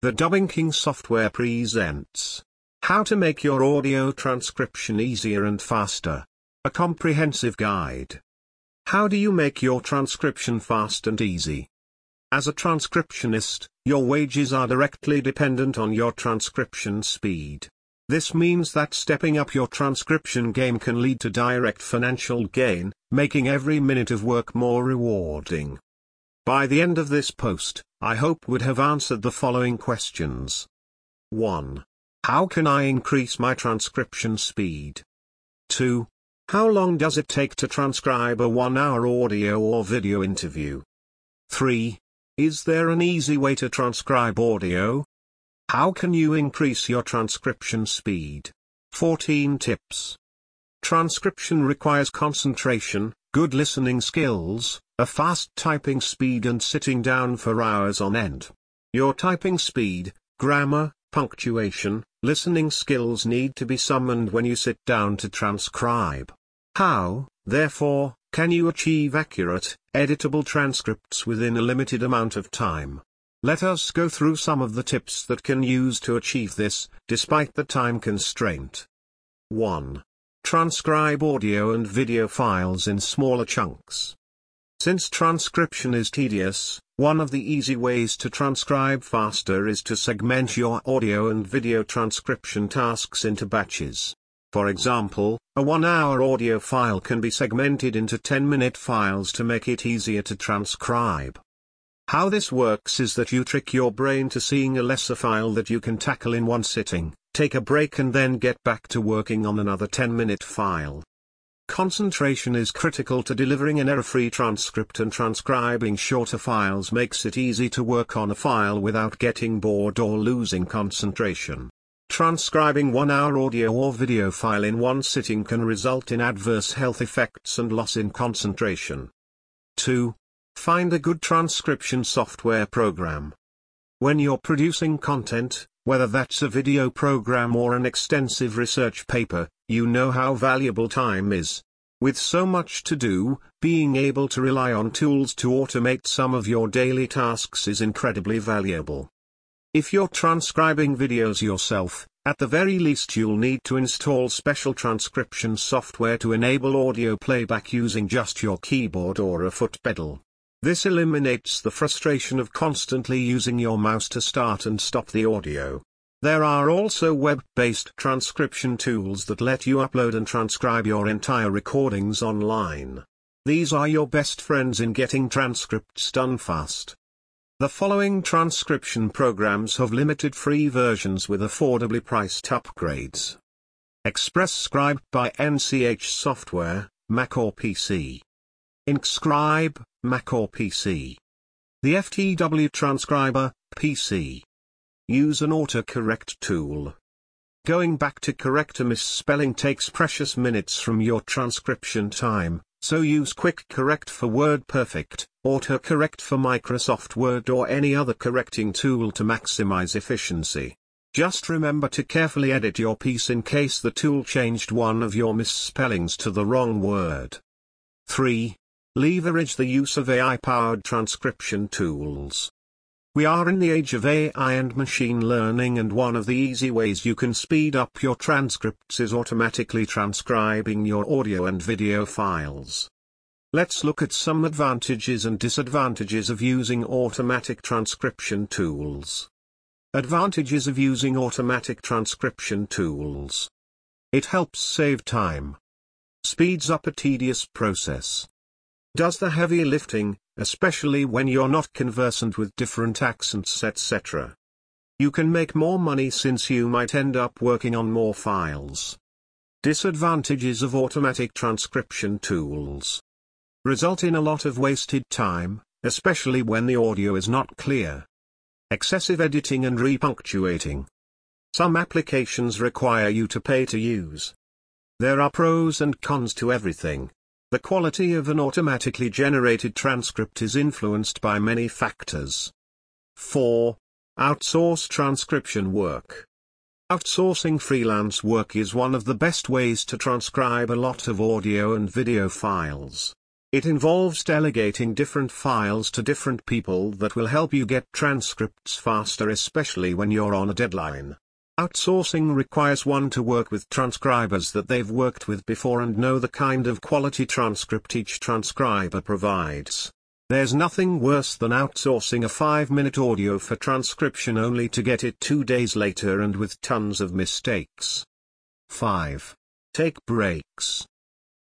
The Dubbing King software presents How to make your audio transcription easier and faster. A comprehensive guide. How do you make your transcription fast and easy? As a transcriptionist, your wages are directly dependent on your transcription speed. This means that stepping up your transcription game can lead to direct financial gain, making every minute of work more rewarding. By the end of this post, I hope would have answered the following questions. 1. How can I increase my transcription speed? 2. How long does it take to transcribe a one-hour audio or video interview? 3. Is there an easy way to transcribe audio? How can you increase your transcription speed? 14 tips. Transcription requires concentration, good listening skills, a fast typing speed and sitting down for hours on end. Your typing speed, grammar, punctuation, listening skills need to be summoned when you sit down to transcribe. How, therefore, can you achieve accurate, editable transcripts within a limited amount of time? Let us go through some of the tips that can use to achieve this, despite the time constraint. 1. Transcribe audio and video files in smaller chunks. Since transcription is tedious, one of the easy ways to transcribe faster is to segment your audio and video transcription tasks into batches. For example, a one-hour audio file can be segmented into 10-minute files to make it easier to transcribe. How this works is that you trick your brain to seeing a lesser file that you can tackle in one sitting, take a break and then get back to working on another 10-minute file. Concentration is critical to delivering an error-free transcript and transcribing shorter files makes it easy to work on a file without getting bored or losing concentration. Transcribing one-hour audio or video file in one sitting can result in adverse health effects and loss in concentration. 2. Find a good transcription software program. When you're producing content, whether that's a video program or an extensive research paper, you know how valuable time is. With so much to do, being able to rely on tools to automate some of your daily tasks is incredibly valuable. If you're transcribing videos yourself, at the very least you'll need to install special transcription software to enable audio playback using just your keyboard or a foot pedal. This eliminates the frustration of constantly using your mouse to start and stop the audio. There are also web-based transcription tools that let you upload and transcribe your entire recordings online. These are your best friends in getting transcripts done fast. The following transcription programs have limited free versions with affordably priced upgrades. Express Scribe by NCH Software, Mac or PC. InqScribe, Mac or PC. The FTW Transcriber, PC. Use an autocorrect tool. Going back to correct a misspelling takes precious minutes from your transcription time, so use Quick Correct for WordPerfect, AutoCorrect for Microsoft Word or any other correcting tool to maximize efficiency. Just remember to carefully edit your piece in case the tool changed one of your misspellings to the wrong word. 3. Leverage the use of AI-powered transcription tools. We are in the age of AI and machine learning and one of the easy ways you can speed up your transcripts is automatically transcribing your audio and video files. Let's look at some advantages and disadvantages of using automatic transcription tools. Advantages of using automatic transcription tools. It helps save time. Speeds up a tedious process does the heavy lifting, especially when you're not conversant with different accents etc. You can make more money since you might end up working on more files. Disadvantages of automatic transcription tools result in a lot of wasted time, especially when the audio is not clear. Excessive editing and repunctuating. Some applications require you to pay to use. There are pros and cons to everything. The quality of an automatically generated transcript is influenced by many factors. 4. Outsource transcription work. Outsourcing freelance work is one of the best ways to transcribe a lot of audio and video files. It involves delegating different files to different people that will help you get transcripts faster especially when you're on a deadline. Outsourcing requires one to work with transcribers that they've worked with before and know the kind of quality transcript each transcriber provides. There's nothing worse than outsourcing a 5-minute audio for transcription only to get it two days later and with tons of mistakes. 5. Take breaks.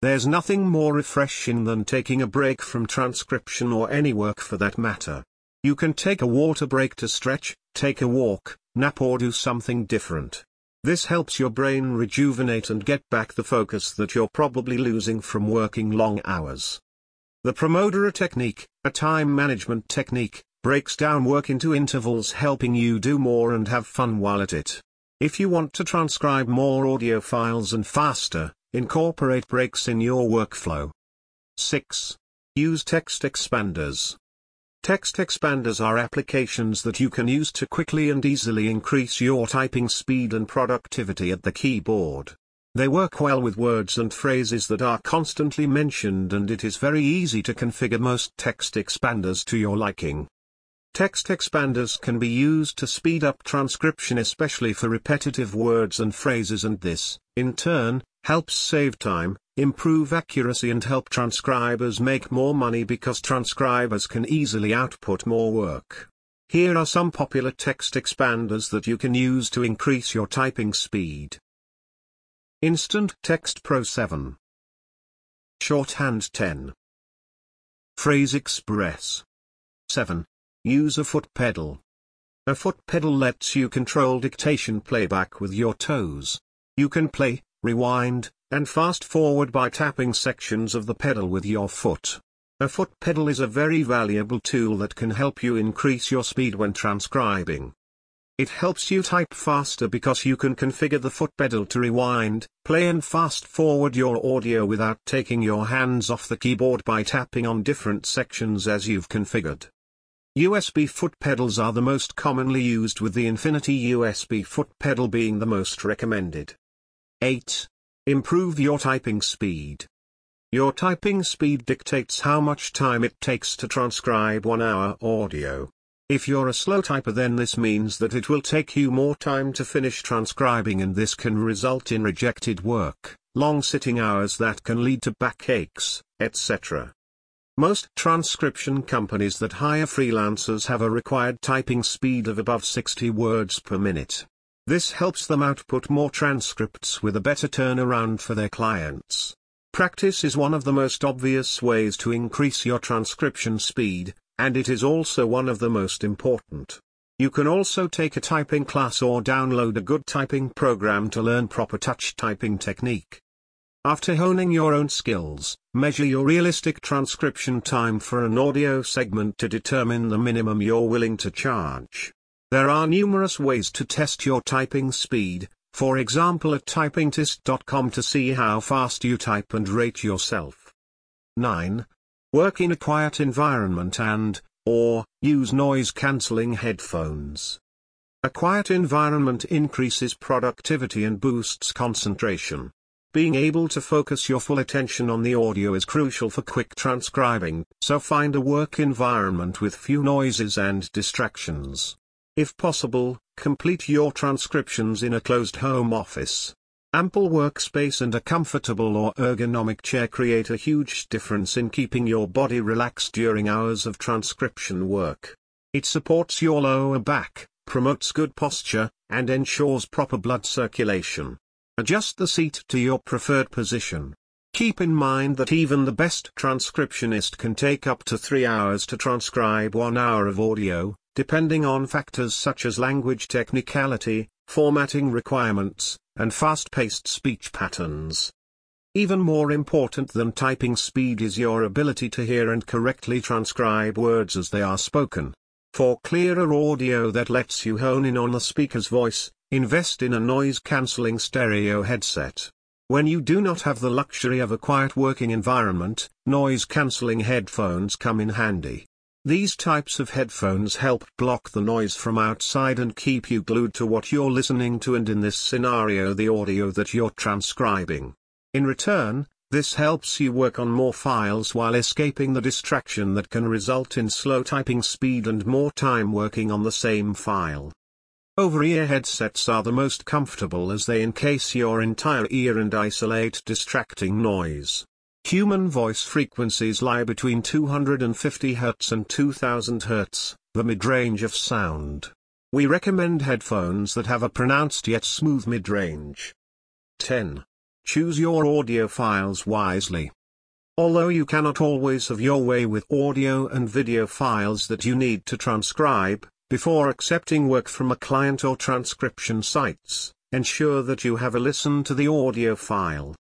There's nothing more refreshing than taking a break from transcription or any work for that matter. You can take a water break to stretch, take a walk, nap or do something different. This helps your brain rejuvenate and get back the focus that you're probably losing from working long hours. The Pomodoro technique, a time management technique, breaks down work into intervals helping you do more and have fun while at it. If you want to transcribe more audio files and faster, incorporate breaks in your workflow. 6. Use text expanders. Text expanders are applications that you can use to quickly and easily increase your typing speed and productivity at the keyboard. They work well with words and phrases that are constantly mentioned and it is very easy to configure most text expanders to your liking. Text expanders can be used to speed up transcription especially for repetitive words and phrases and this, in turn, helps save time, improve accuracy and help transcribers make more money because transcribers can easily output more work. Here are some popular text expanders that you can use to increase your typing speed. Instant Text Pro 7 Shorthand 10 Phrase Express 7. Use a foot pedal. A foot pedal lets you control dictation playback with your toes. You can play, rewind, and fast forward by tapping sections of the pedal with your foot. A foot pedal is a very valuable tool that can help you increase your speed when transcribing. It helps you type faster because you can configure the foot pedal to rewind, play and fast forward your audio without taking your hands off the keyboard by tapping on different sections as you've configured. USB foot pedals are the most commonly used with the Infinity USB foot pedal being the most recommended. 8. Improve your typing speed. Your typing speed dictates how much time it takes to transcribe one hour audio. If you're a slow typer then this means that it will take you more time to finish transcribing and this can result in rejected work, long sitting hours that can lead to backaches, etc. Most transcription companies that hire freelancers have a required typing speed of above 60 words per minute. This helps them output more transcripts with a better turnaround for their clients. Practice is one of the most obvious ways to increase your transcription speed, and it is also one of the most important. You can also take a typing class or download a good typing program to learn proper touch typing technique. After honing your own skills, measure your realistic transcription time for an audio segment to determine the minimum you're willing to charge. There are numerous ways to test your typing speed, for example at typingtest.com to see how fast you type and rate yourself. 9. Work in a quiet environment and, or, use noise-cancelling headphones. A quiet environment increases productivity and boosts concentration. Being able to focus your full attention on the audio is crucial for quick transcribing, so find a work environment with few noises and distractions. If possible, complete your transcriptions in a closed home office. Ample workspace and a comfortable or ergonomic chair create a huge difference in keeping your body relaxed during hours of transcription work. It supports your lower back, promotes good posture, and ensures proper blood circulation. Adjust the seat to your preferred position. Keep in mind that even the best transcriptionist can take up to three hours to transcribe one hour of audio, depending on factors such as language technicality, formatting requirements, and fast-paced speech patterns. Even more important than typing speed is your ability to hear and correctly transcribe words as they are spoken. For clearer audio that lets you hone in on the speaker's voice, invest in a noise-cancelling stereo headset. When you do not have the luxury of a quiet working environment, noise-cancelling headphones come in handy. These types of headphones help block the noise from outside and keep you glued to what you're listening to and in this scenario the audio that you're transcribing. In return, This helps you work on more files while escaping the distraction that can result in slow typing speed and more time working on the same file. Over-ear headsets are the most comfortable as they encase your entire ear and isolate distracting noise. Human voice frequencies lie between 250 Hz and 2000 Hz, the mid-range of sound. We recommend headphones that have a pronounced yet smooth mid-range. 10. Choose your audio files wisely. Although you cannot always have your way with audio and video files that you need to transcribe, before accepting work from a client or transcription sites, ensure that you have a listen to the audio file.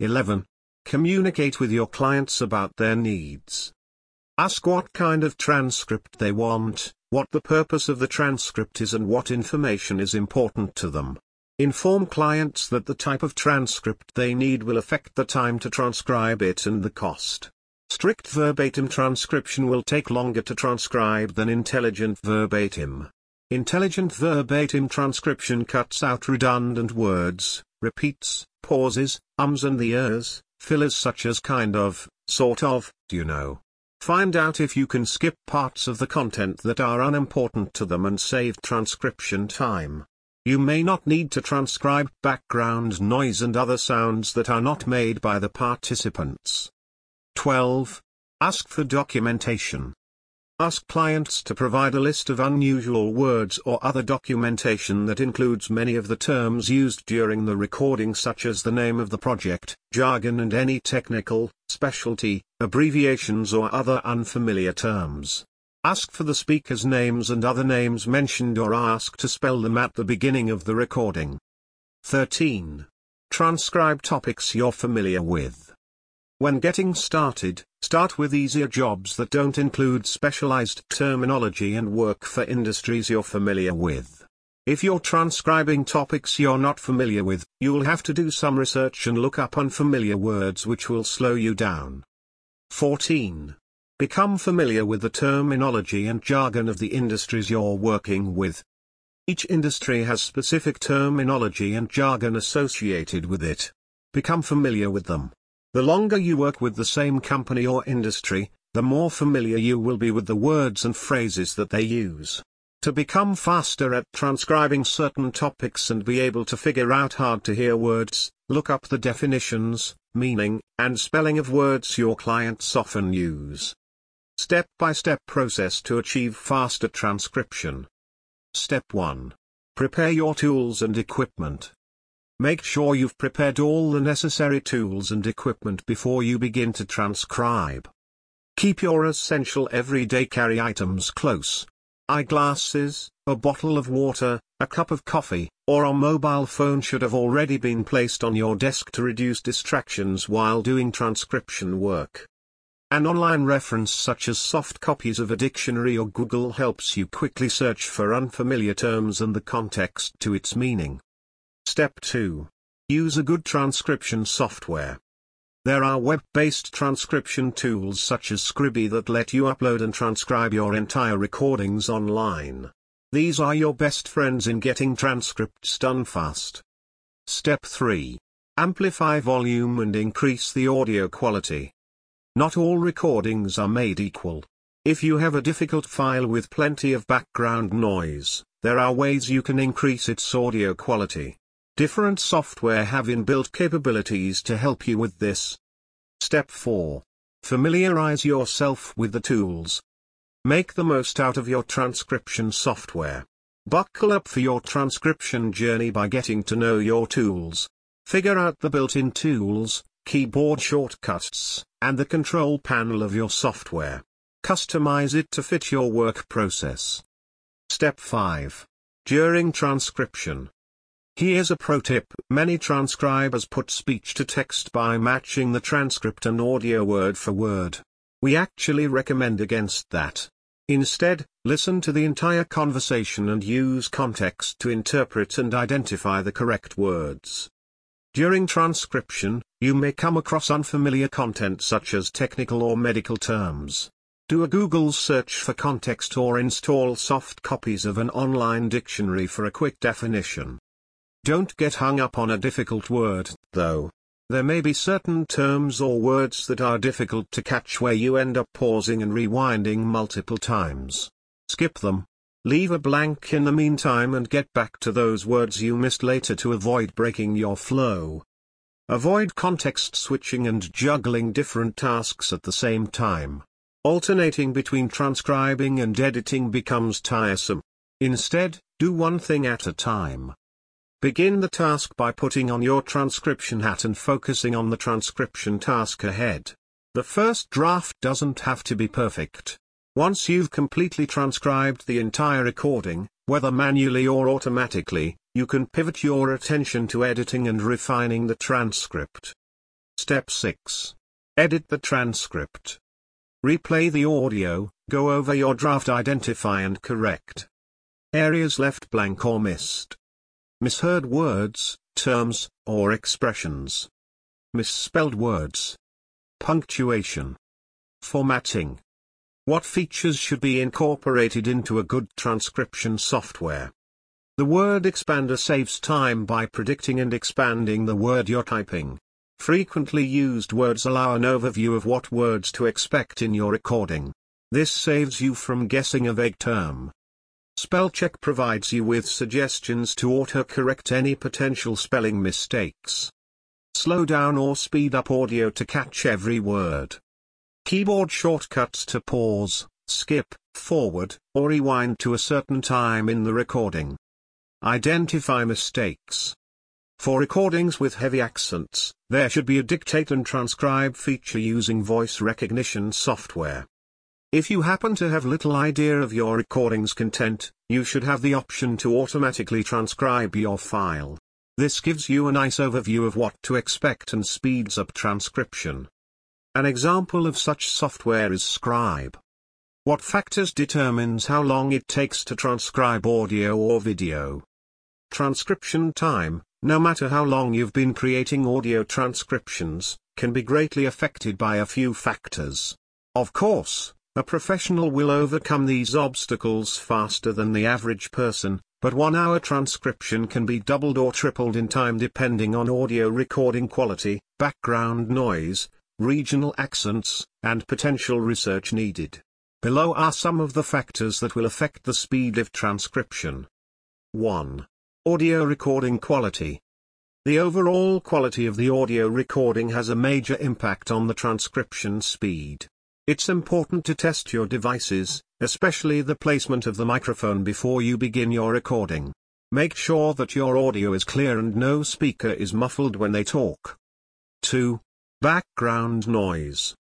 11. Communicate with your clients about their needs. Ask what kind of transcript they want, what the purpose of the transcript is and what information is important to them. Inform clients that the type of transcript they need will affect the time to transcribe it and the cost. Strict verbatim transcription will take longer to transcribe than intelligent verbatim. Intelligent verbatim transcription cuts out redundant words, repeats, pauses, ums and the ers, fillers such as kind of, sort of, do you know. Find out if you can skip parts of the content that are unimportant to them and save transcription time. You may not need to transcribe background noise and other sounds that are not made by the participants. 12. Ask for documentation. Ask clients to provide a list of unusual words or other documentation that includes many of the terms used during the recording such as the name of the project, jargon and any technical, specialty, abbreviations or other unfamiliar terms. Ask for the speaker's names and other names mentioned or ask to spell them at the beginning of the recording. 13. Transcribe topics you're familiar with. When getting started, start with easier jobs that don't include specialized terminology and work for industries you're familiar with. If you're transcribing topics you're not familiar with, you'll have to do some research and look up unfamiliar words which will slow you down. 14. Become familiar with the terminology and jargon of the industries you're working with. Each industry has specific terminology and jargon associated with it. Become familiar with them. The longer you work with the same company or industry, the more familiar you will be with the words and phrases that they use. To become faster at transcribing certain topics and be able to figure out hard to hear words, look up the definitions, meaning, and spelling of words your clients often use. Step-by-step process to achieve faster transcription. Step 1. Prepare your tools and equipment. Make sure you've prepared all the necessary tools and equipment before you begin to transcribe. Keep your essential everyday carry items close. Eyeglasses, a bottle of water, a cup of coffee, or a mobile phone should have already been placed on your desk to reduce distractions while doing transcription work. An online reference such as soft copies of a dictionary or Google helps you quickly search for unfamiliar terms and the context to its meaning. Step 2. Use a good transcription software. There are web-based transcription tools such as Scribie that let you upload and transcribe your entire recordings online. These are your best friends in getting transcripts done fast. Step 3. Amplify volume and increase the audio quality. Not all recordings are made equal. If you have a difficult file with plenty of background noise, there are ways you can increase its audio quality. Different software have inbuilt capabilities to help you with this. Step 4. Familiarize yourself with the tools. Make the most out of your transcription software. Buckle up for your transcription journey by getting to know your tools. Figure out the built-in tools, keyboard shortcuts, and the control panel of your software. Customize it to fit your work process. Step 5. During transcription, Here's a pro tip. Many transcribers put speech to text by matching the transcript and audio word for word. We actually recommend against that. Instead, listen to the entire conversation and use context to interpret and identify the correct words. During transcription, you may come across unfamiliar content such as technical or medical terms. Do a Google search for context or install soft copies of an online dictionary for a quick definition. Don't get hung up on a difficult word, though. There may be certain terms or words that are difficult to catch where you end up pausing and rewinding multiple times. Skip them. Leave a blank in the meantime and get back to those words you missed later to avoid breaking your flow. Avoid context switching and juggling different tasks at the same time. Alternating between transcribing and editing becomes tiresome. Instead, do one thing at a time. Begin the task by putting on your transcription hat and focusing on the transcription task ahead. The first draft doesn't have to be perfect. Once you've completely transcribed the entire recording, whether manually or automatically, you can pivot your attention to editing and refining the transcript. Step 6. Edit the transcript. Replay the audio, go over your draft identify and correct. Areas left blank or missed misheard words, terms, or expressions. Misspelled words. Punctuation. Formatting. What features should be incorporated into a good transcription software? The word expander saves time by predicting and expanding the word you're typing. Frequently used words allow an overview of what words to expect in your recording. This saves you from guessing a vague term. Spellcheck provides you with suggestions to autocorrect any potential spelling mistakes. Slow down or speed up audio to catch every word. Keyboard shortcuts to pause, skip, forward, or rewind to a certain time in the recording. Identify mistakes. For recordings with heavy accents, there should be a dictate and transcribe feature using voice recognition software. If you happen to have little idea of your recording's content, you should have the option to automatically transcribe your file. This gives you a nice overview of what to expect and speeds up transcription. An example of such software is Scribe. What factors determines how long it takes to transcribe audio or video? Transcription time, no matter how long you've been creating audio transcriptions, can be greatly affected by a few factors. Of course, a professional will overcome these obstacles faster than the average person, but one-hour transcription can be doubled or tripled in time depending on audio recording quality, background noise, regional accents, and potential research needed. Below are some of the factors that will affect the speed of transcription. 1. Audio recording quality. The overall quality of the audio recording has a major impact on the transcription speed. It's important to test your devices, especially the placement of the microphone before you begin your recording. Make sure that your audio is clear and no speaker is muffled when they talk. 2. Background noise.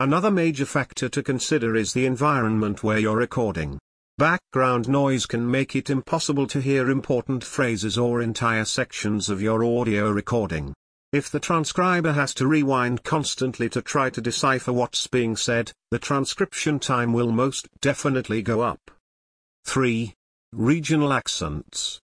Another major factor to consider is the environment where you're recording. Background noise can make it impossible to hear important phrases or entire sections of your audio recording. If the transcriber has to rewind constantly to try to decipher what's being said, the transcription time will most definitely go up. 3. Regional accents.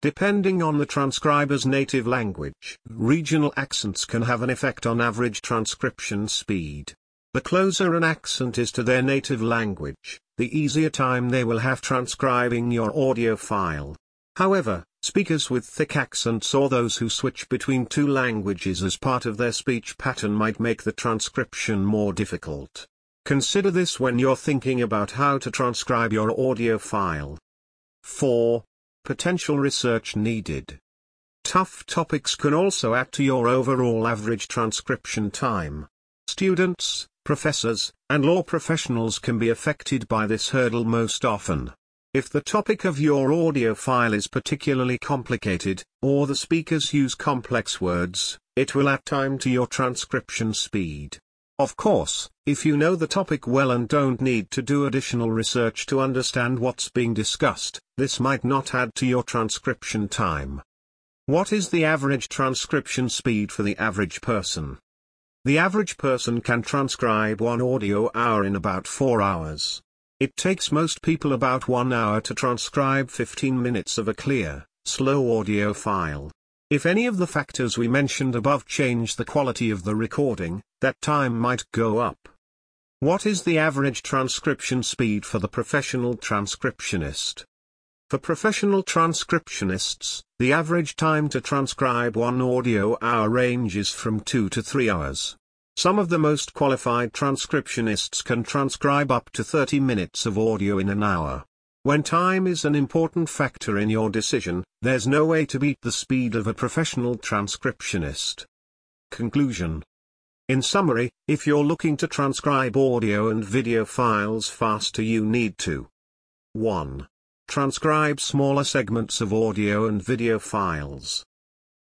Depending on the transcriber's native language, regional accents can have an effect on average transcription speed. The closer an accent is to their native language, the easier time they will have transcribing your audio file. However, Speakers with thick accents or those who switch between two languages as part of their speech pattern might make the transcription more difficult. Consider this when you're thinking about how to transcribe your audio file. 4. Potential research needed. Tough topics can also add to your overall average transcription time. Students, professors, and law professionals can be affected by this hurdle most often. If the topic of your audio file is particularly complicated, or the speakers use complex words, it will add time to your transcription speed. Of course, if you know the topic well and don't need to do additional research to understand what's being discussed, this might not add to your transcription time. What is the average transcription speed for the average person? The average person can transcribe one audio hour in about 4 hours. It takes most people about one hour to transcribe 15 minutes of a clear, slow audio file. If any of the factors we mentioned above change the quality of the recording, that time might go up. What is the average transcription speed for the professional transcriptionist? For professional transcriptionists, the average time to transcribe one audio hour ranges from 2 to 3 hours. Some of the most qualified transcriptionists can transcribe up to 30 minutes of audio in an hour. When time is an important factor in your decision, there's no way to beat the speed of a professional transcriptionist. Conclusion In summary, if you're looking to transcribe audio and video files faster you need to 1. Transcribe smaller segments of audio and video files.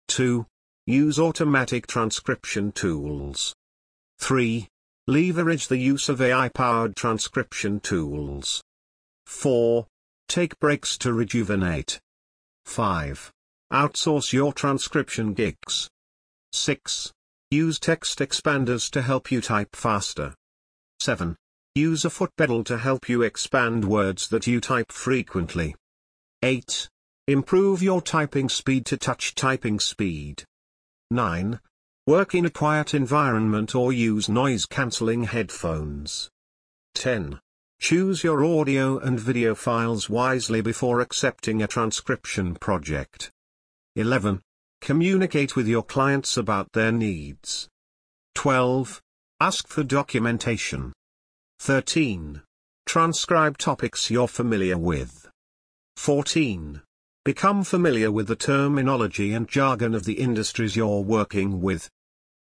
2. Use automatic transcription tools. 3. Leverage the use of AI-powered transcription tools. 4. Take breaks to rejuvenate. 5. Outsource your transcription gigs. 6. Use text expanders to help you type faster. 7. Use a foot pedal to help you expand words that you type frequently. 8. Improve your typing speed to touch typing speed. 9. Work in a quiet environment or use noise-cancelling headphones. 10. Choose your audio and video files wisely before accepting a transcription project. 11. Communicate with your clients about their needs. 12. Ask for documentation. 13. Transcribe topics you're familiar with. 14. Become familiar with the terminology and jargon of the industries you're working with.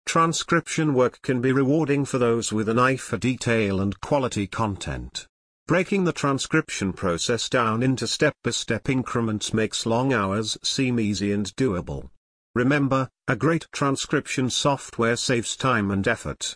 Transcription work can be rewarding for those with an eye for detail and quality content. Breaking the transcription process down into step-by-step -step increments makes long hours seem easy and doable. Remember, a great transcription software saves time and effort.